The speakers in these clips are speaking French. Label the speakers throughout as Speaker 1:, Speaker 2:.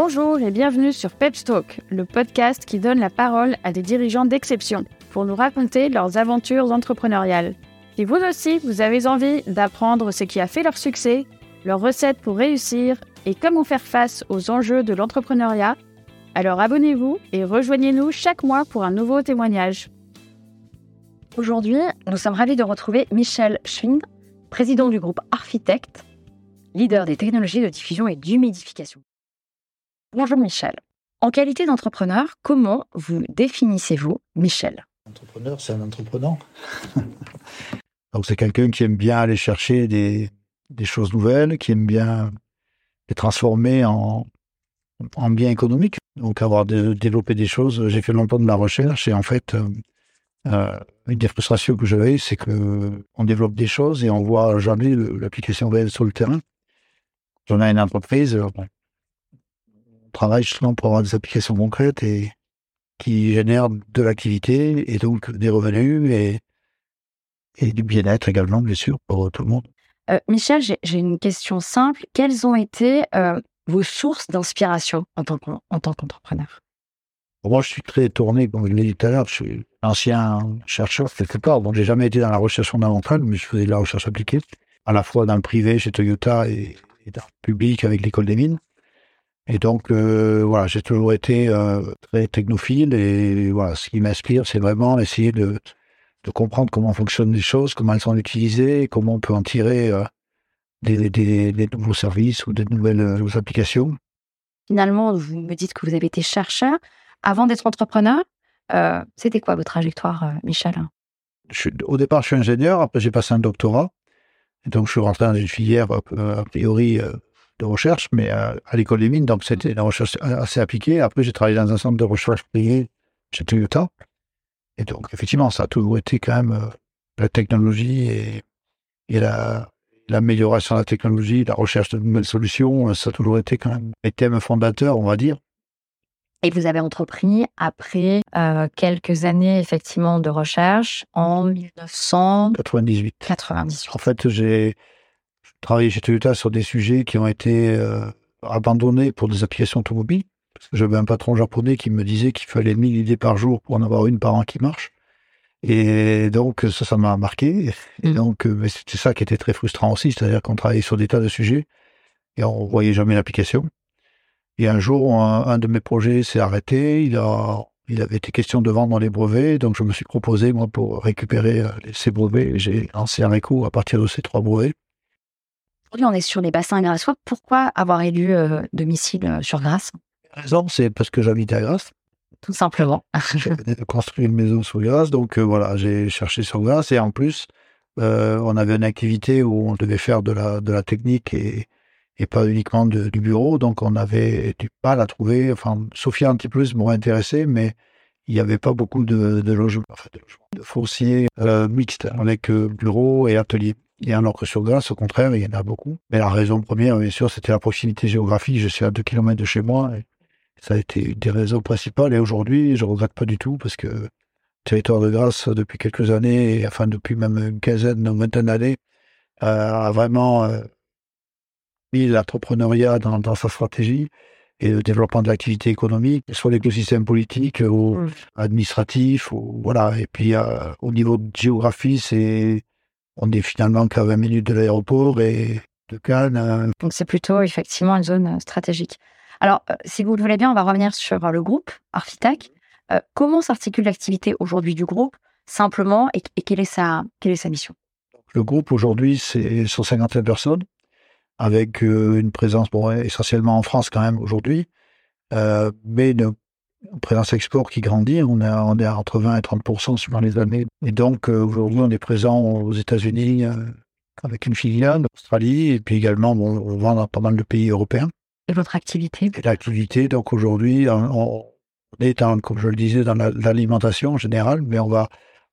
Speaker 1: Bonjour et bienvenue sur Pepstalk, le podcast qui donne la parole à des dirigeants d'exception pour nous raconter leurs aventures entrepreneuriales. Si vous aussi, vous avez envie d'apprendre ce qui a fait leur succès, leurs recettes pour réussir et comment faire face aux enjeux de l'entrepreneuriat, alors abonnez-vous et rejoignez-nous chaque mois pour un nouveau témoignage.
Speaker 2: Aujourd'hui, nous sommes ravis de retrouver Michel Schwing, président du groupe Architect, leader des technologies de diffusion et d'humidification. Bonjour Michel. En qualité d'entrepreneur, comment vous définissez-vous Michel?
Speaker 3: Entrepreneur, c'est un entrepreneur. Donc c'est quelqu'un qui aime bien aller chercher des, choses nouvelles, qui aime bien les transformer en, en biens économiques. Donc avoir développé des choses. J'ai fait longtemps de la recherche et en fait, euh, euh, une des frustrations que j'avais, c'est que on développe des choses et on voit jamais l'application réelle sur le terrain. On a une entreprise, justement pour avoir des applications concrètes et qui génèrent de l'activité et donc des revenus et, et du bien-être également, bien sûr, pour tout le monde.
Speaker 2: Euh, Michel, j'ai une question simple. Quelles ont été euh, vos sources d'inspiration en tant qu'entrepreneur?
Speaker 3: Moi, je suis très tourné, comme je l'ai dit tout à l'heure, je suis ancien chercheur quelque part. Donc, j'ai jamais été dans la recherche fondamentale, mais je faisais de la recherche appliquée, à la fois dans le privé chez Toyota et, et dans le public avec l'école des mines. Et donc, euh, voilà, j'ai toujours été euh, très technophile et voilà, ce qui m'inspire, c'est vraiment essayer de, de, comprendre comment fonctionnent les choses, comment elles sont utilisées, comment on peut en tirer euh, des, des, des, nouveaux services ou des nouvelles, applications.
Speaker 2: Finalement, vous me dites que vous avez été chercheur. Avant d'être entrepreneur, c'était quoi votre trajectoire, Michel?
Speaker 3: Je, Au départ, je suis ingénieur, après j'ai passé un doctorat. Et donc, je suis rentré dans une filière a priori de recherche, mais à, l'école des mines, donc c'était une recherche assez appliquée. Après, j'ai travaillé dans un centre de recherche privé chez Toyota. Et donc, effectivement, ça a toujours été quand même euh, la technologie et, et l'amélioration de la technologie, la recherche de nouvelles solutions, euh, ça a toujours été quand même les thèmes fondateurs, on va dire.
Speaker 2: Et vous avez entrepris après euh, quelques années effectivement de recherche en 1998. 98.
Speaker 3: En fait, j'ai travaillé chez Toyota sur des sujets qui ont été euh, abandonnés pour des applications automobiles. J'avais un patron japonais qui me disait qu'il fallait 1000 idées par jour pour en avoir une par an qui marche. Et donc, ça, ça m'a marqué. Et donc, euh, c'était ça qui était très frustrant aussi. C'est-à-dire qu'on travaillait sur des tas de sujets et on voyait jamais l'application. Et un jour, un, de mes projets s'est arrêté. Il avait été question de vendre les brevets. Donc, je me suis proposé, moi, pour récupérer euh, ces brevets. J'ai lancé un réco à partir de ces trois brevets.
Speaker 2: Aujourd'hui, on est sur les bassins grassois. Pourquoi avoir élu euh, domicile euh, sur Grasse?
Speaker 3: La raison, c'est parce que j'habite à Grasse.
Speaker 2: Tout simplement.
Speaker 3: j'ai construit une maison sur Grasse, donc euh, voilà, j'ai cherché sur Grasse. Et en plus, on avait une activité où on devait faire de la, de la technique et, et pas uniquement du bureau. Donc on avait du mal à trouver. Enfin, Sophia un petit plus m'aurait intéressé, mais il n'y avait pas beaucoup de, de logements, enfin, de, logements, de fonciers mixtes avec bureau et atelier. Et alors que sur Grasse, au contraire, il y en a beaucoup. Mais la raison première, bien sûr, c'était la proximité géographique. Je suis à 2 km de chez moi. Et ça a été une des raisons principales. Et aujourd'hui, je ne regrette pas du tout parce que le territoire de Grasse, depuis quelques années, enfin depuis même une quinzaine, une vingtaine d'années, euh, a vraiment euh, mis l'entrepreneuriat dans, sa stratégie et le développement de l'activité économique, soit l'écosystème politique ou mmh. administratif, ou voilà. Et puis euh, au niveau de géographie, c'est on est finalement qu'à 20 minutes de l'aéroport et de Cannes. Euh,
Speaker 2: Donc c'est plutôt effectivement une zone euh, stratégique. Alors, euh, si vous le voulez bien, on va revenir sur le groupe Arfitac. comment s'articule l'activité aujourd'hui du groupe simplement et, quelle, est sa, quelle est sa mission?
Speaker 3: Le groupe aujourd'hui, c'est 150 personnes avec une présence essentiellement en France quand même aujourd'hui, mais une présence export qui grandit. On, est on est entre 20 et 30 suivant les années. Et donc, euh, aujourd'hui, on est présent aux États-Unis euh, avec une filiale, en Australie, et puis également, on vend dans pas mal de pays européens.
Speaker 2: Et votre activité?
Speaker 3: Et l'activité, donc aujourd'hui, on, est, comme je le disais, dans l'alimentation en général, mais on va,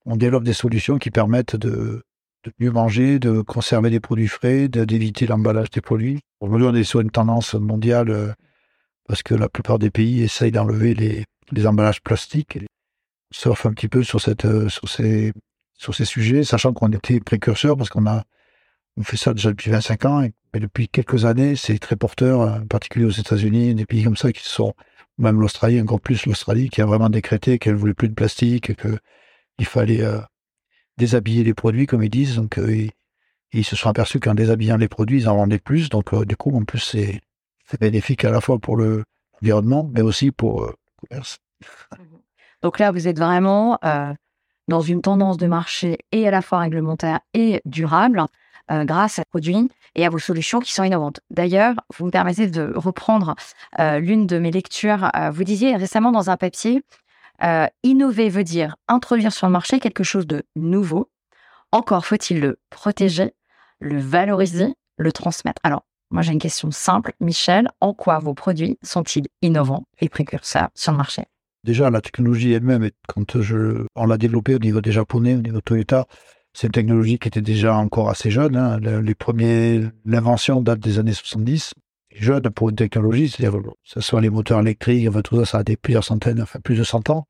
Speaker 3: on développe des solutions qui permettent de, de mieux manger, de conserver des produits frais, d'éviter l'emballage des produits. Aujourd'hui, on est sur une tendance mondiale euh, parce que la plupart des pays essayent d'enlever les, les, emballages plastiques. Et surfe un petit peu sur, cette, euh, sur, ces, sur ces sujets, sachant qu'on était précurseurs parce qu'on a, on fait ça déjà depuis 25 ans, et, depuis quelques années, c'est très porteur, en particulier aux États-Unis, des pays comme ça qui sont, même l'Australie, encore plus l'Australie, qui a vraiment décrété qu'elle voulait plus de plastique, et qu'il fallait euh, déshabiller les produits, comme ils disent. Donc, euh, ils, se sont aperçus qu'en déshabillant les produits, ils en vendaient plus. Donc, euh, du coup, en plus, c'est bénéfique à la fois pour l'environnement, mais aussi pour le commerce.
Speaker 2: Donc là, vous êtes vraiment dans une tendance de marché et à la fois réglementaire et durable euh, grâce à vos produits et à vos solutions qui sont innovantes. D'ailleurs, vous me permettez de reprendre euh, l'une de mes lectures. Euh, vous disiez récemment dans un papier, innover veut dire introduire sur le marché quelque chose de nouveau. Encore faut-il le protéger, le valoriser, le transmettre. Alors, moi j'ai une question simple. Michel, en quoi vos produits sont-ils innovants et précurseurs sur le marché?
Speaker 3: Déjà, la technologie elle-même, quand je, on l'a développée au niveau des Japonais, au niveau Toyota, c'est une technologie qui était déjà encore assez jeune. Hein. Les premiers, l'invention date des années 70. Jeune pour une technologie, c'est-à-dire que ce soit les moteurs électriques, enfin, tout ça, ça a des plusieurs centaines, enfin plus de 100 ans.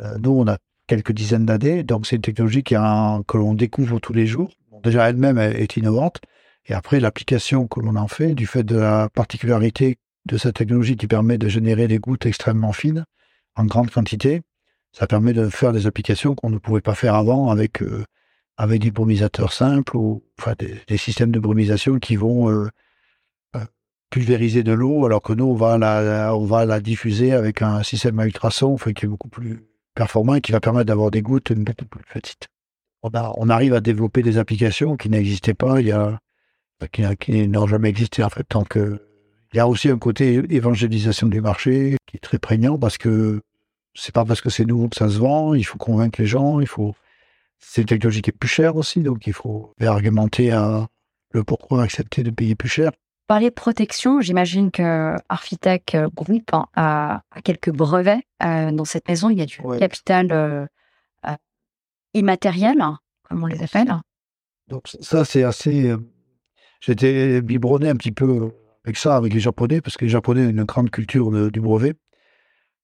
Speaker 3: Euh, nous, on a quelques dizaines d'années, donc c'est une technologie qui a que l'on découvre tous les jours. déjà, elle-même est innovante. Et après, l'application que l'on en fait, du fait de la particularité de cette technologie qui permet de générer des gouttes extrêmement fines, en grande quantité. Ça permet de faire des applications qu'on ne pouvait pas faire avant avec, euh, avec des brumisateurs simples ou enfin, des, systèmes de brumisation qui vont euh, euh, pulvériser de l'eau, alors que nous, on va la, on va la diffuser avec un système à ultrasons enfin, qui est beaucoup plus performant et qui va permettre d'avoir des gouttes beaucoup plus petites. On, on, arrive à développer des applications qui n'existaient pas il y a, qui, qui n'ont jamais existé en fait, tant que il y a aussi un côté évangélisation du marché qui est très prégnant parce que c'est pas parce que c'est nouveau que ça se vend, il faut convaincre les gens, il faut. C'est une technologie qui est plus chère aussi, donc il faut argumenter à le pourquoi accepter de payer plus cher.
Speaker 2: Parler de protection, j'imagine que Architect Group a, quelques brevets euh, dans cette maison. Il y a du capital euh, euh, immatériel, comme on les appelle.
Speaker 3: Donc ça, c'est assez. J'étais biberonné un petit peu avec ça, avec les Japonais, parce que les Japonais ont une grande culture du brevet.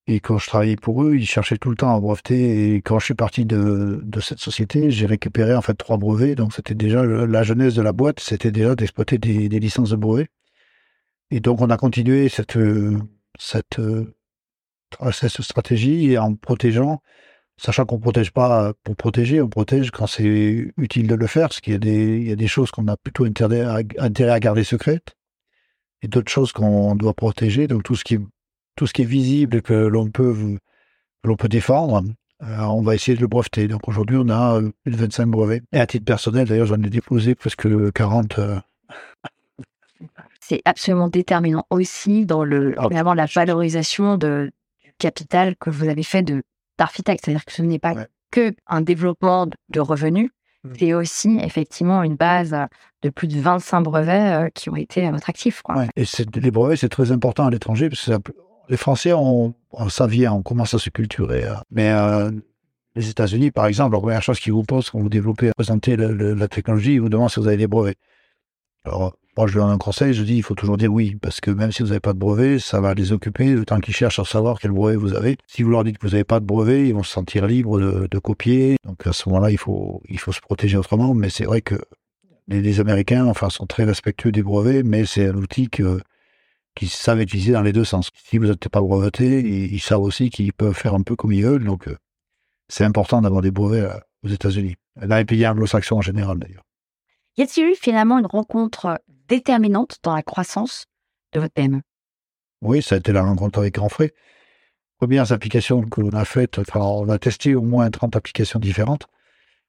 Speaker 3: Et quand je travaillais pour eux, ils cherchaient tout le temps à breveter. Et quand je suis parti de, cette société, j'ai récupéré en fait trois brevets. Donc c'était déjà la jeunesse de la boîte, c'était déjà d'exploiter des, des, licences de brevets. Et donc on a continué cette, cette, cette stratégie en protégeant, sachant qu'on ne protège pas pour protéger, on protège quand c'est utile de le faire, parce qu'il y a des, il y a des choses qu'on a plutôt intérêt à, intérêt à garder secrètes et d'autres choses qu'on doit protéger. Donc tout ce qui tout ce qui est visible et que l'on peut l'on peut défendre, euh, on va essayer de le breveter. Donc aujourd'hui, on a euh, plus de 25 brevets. Et à titre personnel, d'ailleurs, j'en ai déposé presque 40. Euh.
Speaker 2: C'est absolument déterminant aussi dans le, ah, la valorisation de, du capital que vous avez fait de d'architecte. C'est-à-dire que ce n'est pas que un développement de revenus, Mmh. c'est aussi effectivement une base de plus de 25 brevets euh, qui ont été à votre actif.
Speaker 3: Et les brevets, c'est très important à l'étranger parce que les Français, on, ça vient, on commence à se culturer. Hein. Mais euh, les États-Unis, par exemple, la première chose qu'ils vous posent quand vous développez, présentez la technologie, ils vous demandent si vous avez des brevets. Alors, moi, je leur donne un conseil, je dis, il faut toujours dire oui, parce que même si vous n'avez pas de brevet, ça va les occuper le temps qu'ils cherchent à savoir quel brevet vous avez. Si vous leur dites que vous n'avez pas de brevet, ils vont se sentir libres de, copier. Donc, à ce moment-là, il faut, il faut se protéger autrement. Mais c'est vrai que les, Américains, enfin, sont très respectueux des brevets, mais c'est un outil que, qu'ils savent utiliser dans les deux sens. Si vous n'êtes pas breveté, ils, savent aussi qu'ils peuvent faire un peu comme ils veulent. Donc, euh, c'est important d'avoir des brevets euh, aux États-Unis. Dans les pays anglo-saxons en général, d'ailleurs.
Speaker 2: Y a-t-il eu finalement une rencontre déterminante dans la croissance de votre PME
Speaker 3: Oui, ça a été la rencontre avec Grand Frais. Premières applications que l'on a faites, on a testé au moins 30 applications différentes,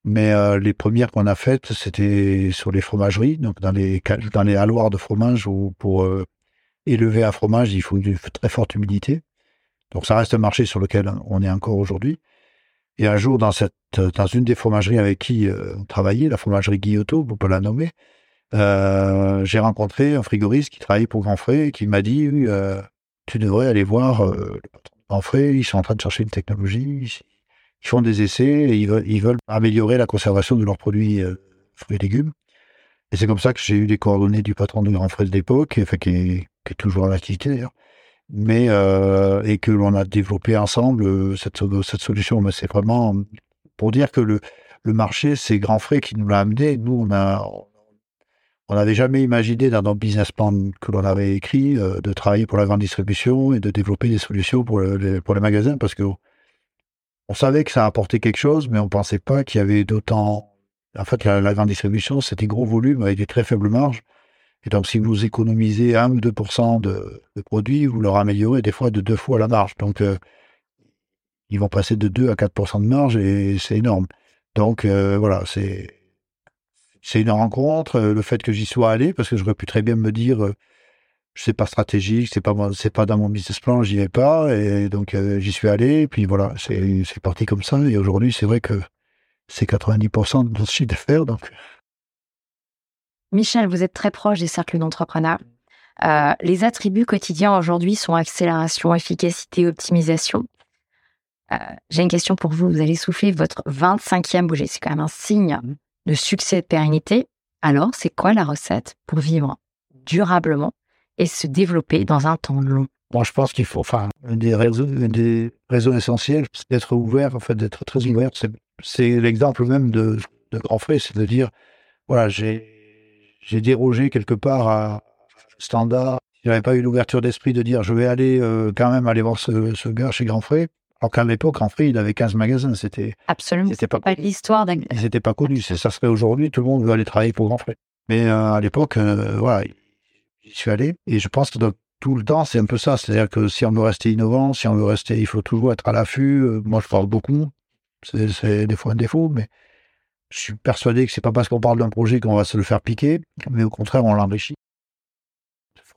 Speaker 3: mais euh, les premières qu'on a faites, c'était sur les fromageries, donc dans les, dans les halloirs de fromage où pour euh, élever un fromage, il faut une très forte humidité. Donc ça reste un marché sur lequel on est encore aujourd'hui. Et un jour, dans, cette, dans une des fromageries avec qui euh, on travaillait, la fromagerie Guillotot, pour pas la nommer, j'ai rencontré un frigoriste qui travaille pour Grand Frais et qui m'a dit euh, Tu devrais aller voir euh, le patron de ils sont en train de chercher une technologie, ils font des essais et ils veulent, améliorer la conservation de leurs produits fruits et légumes. Et c'est comme ça que j'ai eu les coordonnées du patron de Grand Frais de l'époque, enfin, qui, est, toujours en activité d'ailleurs mais et que l'on a développé ensemble cette, cette solution. Mais c'est vraiment pour dire que le, le marché, c'est Grand Frais qui nous l'a amené. Nous, on a, on n'avait jamais imaginé dans nos business plans que l'on avait écrit de travailler pour la grande distribution et de développer des solutions pour, pour les magasins parce que on savait que ça apportait quelque chose, mais on pensait pas qu'il y avait d'autant. En fait, la, grande distribution, c'était gros volume avec des très faibles marges. Et donc, si vous économisez 1 ou 2 de, de, produits, vous leur améliorez des fois de deux fois la marge. Donc, euh, ils vont passer de 2 à 4% de marge et c'est énorme. Donc, euh, voilà, c'est c'est une rencontre. Le fait que j'y sois allé, parce que j'aurais pu très bien me dire, euh, c'est pas stratégique, c'est pas c'est pas dans mon business plan, j'y vais pas et donc euh, j'y suis allé et puis voilà, c'est parti comme ça et aujourd'hui, c'est vrai que c'est 90% de notre chiffre d'affaires donc
Speaker 2: Michel, vous êtes très proche des cercles d'entrepreneurs. Euh, les attributs quotidiens aujourd'hui sont accélération, efficacité, optimisation. Euh, j'ai une question pour vous. Vous allez souffler votre 25e bouger. C'est quand même un signe mmh. De succès et de pérennité. Alors, c'est quoi la recette pour vivre durablement et se développer dans un temps long?
Speaker 3: Moi, je pense qu'il faut, enfin, des raisons, des essentielles, c'est d'être ouvert, en fait, d'être très ouvert. C'est l'exemple même de, de Grand Frais, c'est de dire, voilà, j'ai dérogé quelque part à standard. Je n'avais pas eu l'ouverture d'esprit de dire, je vais aller euh, quand même aller voir ce, gars chez Grand Frais. Alors qu'à l'époque, Grand Frais, il avait 15 magasins. C'était
Speaker 2: absolument. C'était pas, pas l'histoire d'un.
Speaker 3: C'était pas connu. Ça serait aujourd'hui, tout le monde veut aller travailler pour Grand Frais. Mais euh, à l'époque, euh, voilà, j'y suis allé. Et je pense que tout le temps, c'est un peu ça. C'est-à-dire que si on veut rester innovant, si on veut rester, il faut toujours être à l'affût. Euh, moi, je parle beaucoup. C'est des fois un défaut, mais je suis persuadé que c'est pas parce qu'on parle d'un projet qu'on va se le faire piquer, mais au contraire, on l'enrichit.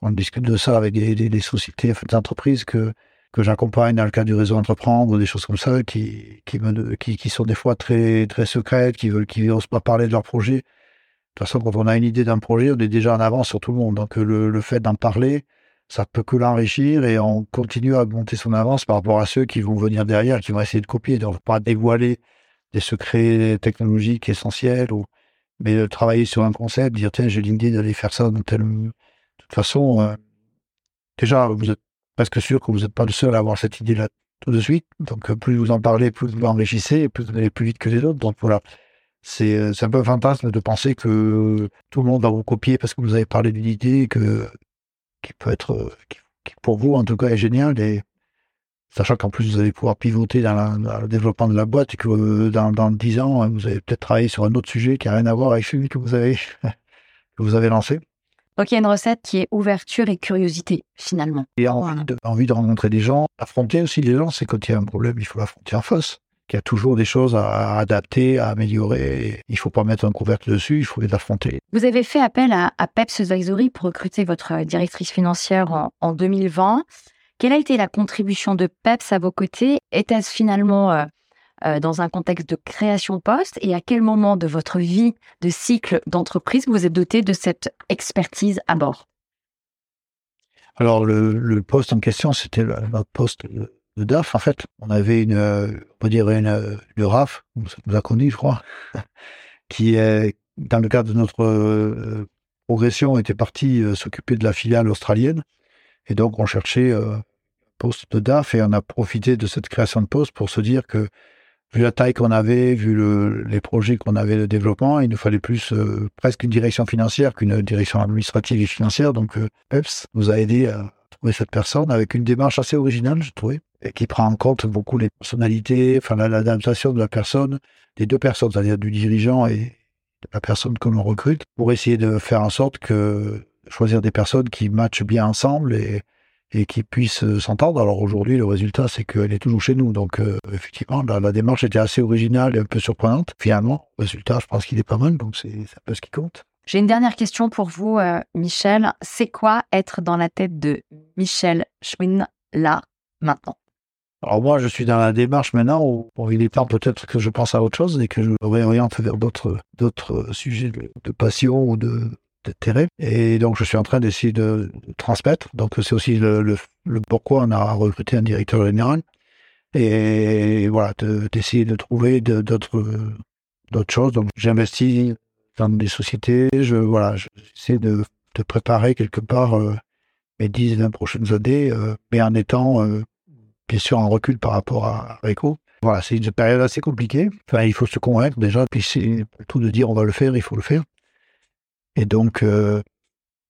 Speaker 3: On discute de ça avec des, sociétés, des entreprises que, que j'accompagne dans le cadre du réseau entreprendre, des choses comme ça, qui, qui, sont des fois très, très secrètes, qui veulent, qui n'osent pas parler de leur projet toute façon, quand on a une idée d'un projet, on est déjà en avance sur tout le monde. Donc le, fait d'en parler, ça peut que l'enrichir et on continue à monter son avance par rapport à ceux qui vont venir derrière, qui vont essayer de copier. Donc pas dévoiler des secrets technologiques essentiels, ou, mais travailler sur un concept, dire tiens j'ai l'idée d'aller faire ça dans tel. De toute façon, euh, déjà vous êtes presque sûr que vous n'êtes pas le seul à avoir cette idée-là tout de suite. Donc plus vous en parlez, plus vous enrichissez, plus vous allez plus vite que les autres. Donc voilà. Euh, c'est un peu un fantasme de penser que tout le monde va vous copier parce que vous avez parlé d'une idée que, qui peut être, euh, qui, pour vous en tout cas est géniale. Et sachant qu'en plus vous allez pouvoir pivoter dans, le développement de la boîte et que euh, dans, dans 10 ans, hein, vous allez peut-être travailler sur un autre sujet qui n'a rien à voir avec celui que vous avez, que vous avez lancé.
Speaker 2: Donc il y a une recette qui est ouverture et curiosité finalement.
Speaker 3: Et envie, de, envie de rencontrer des gens, affronter aussi les gens, c'est quand il y a un problème, il faut l'affronter en face qu'il y a toujours des choses à adapter, à améliorer. Il ne faut pas mettre un couvercle dessus, il faut les affronter.
Speaker 2: Vous avez fait appel à, Peps Advisory pour recruter votre directrice financière en, 2020. Quelle a été la contribution de Peps à vos côtés? Était-ce finalement euh, euh, dans un contexte de création de poste Et à quel moment de votre vie de cycle d'entreprise vous êtes doté de cette expertise à bord?
Speaker 3: Alors, le, poste en question, c'était notre poste de DAF, en fait. On avait une, euh, on peut dire une, une RAF, ça nous a connu, je crois, qui est, dans le cadre de notre euh, progression, était partie euh, s'occuper de la filiale australienne. Et donc, on cherchait poste de DAF et on a profité de cette création de poste pour se dire que, vu la taille qu'on avait, vu le, les projets qu'on avait de développement, il nous fallait plus presque une direction financière qu'une direction administrative et financière. Donc, PEPS nous a aidé à trouver cette personne avec une démarche assez originale, je trouvais et qui prend en compte beaucoup les personnalités, enfin l'adaptation de la personne, des deux personnes, c'est-à-dire du dirigeant et de la personne que l'on recrute, pour essayer de faire en sorte que choisir des personnes qui matchent bien ensemble et, et qui puissent s'entendre. Alors aujourd'hui, le résultat, c'est qu'elle est toujours chez nous. Donc euh, effectivement, la, démarche était assez originale et un peu surprenante. Finalement, le résultat, je pense qu'il est pas mal, donc c'est un peu ce qui compte.
Speaker 2: J'ai une dernière question pour vous, euh, Michel. C'est quoi être dans la tête de Michel Schwinn là, maintenant?
Speaker 3: Alors moi, je suis dans la démarche maintenant où il est temps peut-être que je pense à autre chose et que je me réoriente vers d'autres d'autres sujets de, passion ou de Et donc, je suis en train d'essayer de, transmettre. Donc, c'est aussi le, pourquoi on a recruté un directeur général. Et voilà, d'essayer de, trouver d'autres choses. Donc, j'investis dans des sociétés. Je voilà, j'essaie de, de préparer quelque part euh, mes 10 20 prochaines années, euh, mais en étant euh, bien sûr en recul par rapport à Rico. Voilà, c'est une période assez compliquée. Enfin, il faut se convaincre déjà, puis c'est tout de dire on va le faire, il faut le faire. Et donc, euh,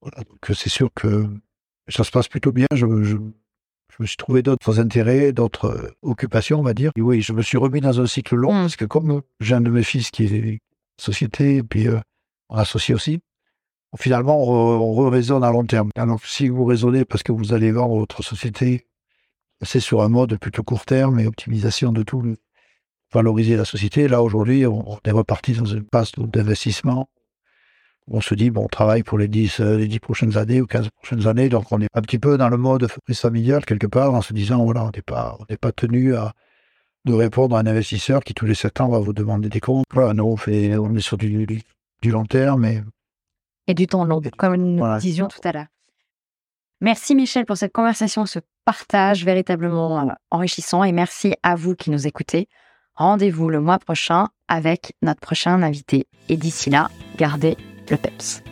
Speaker 3: voilà, donc c'est sûr que ça se passe plutôt bien. Je, je, je me suis trouvé d'autres intérêts, d'autres euh, occupations, on va dire. Et oui, je me suis remis dans un cycle long
Speaker 2: Mm.
Speaker 3: parce que comme j'ai un de mes fils qui est société, et puis euh, mon associé aussi, finalement, on, re- on raisonne à long terme. Alors, si vous raisonnez parce que vous allez vendre votre société, c'est sur un mode plutôt court terme et optimisation de tout, valoriser la société. Là, aujourd'hui, on, on est reparti dans une phase d'investissement. On se dit, bon, on travaille pour les 10, euh, les 10 prochaines années ou 15 prochaines années, donc on est un petit peu dans le mode entreprise familiale quelque part, en se disant, voilà, on n'est pas, on n'est pas tenu à de répondre à un investisseur qui tous les 7 ans va vous demander des comptes. Voilà, nous, on, fait, on est sur du, du long terme, mais
Speaker 2: Et du temps long,
Speaker 3: Et-
Speaker 2: comme nous
Speaker 3: voilà.
Speaker 2: disions tout à l'heure. Merci Michel pour cette conversation, ce partage véritablement euh, enrichissant et merci à vous qui nous écoutez. Rendez-vous le mois prochain avec notre prochain invité. Et d'ici là, gardez le PEPS.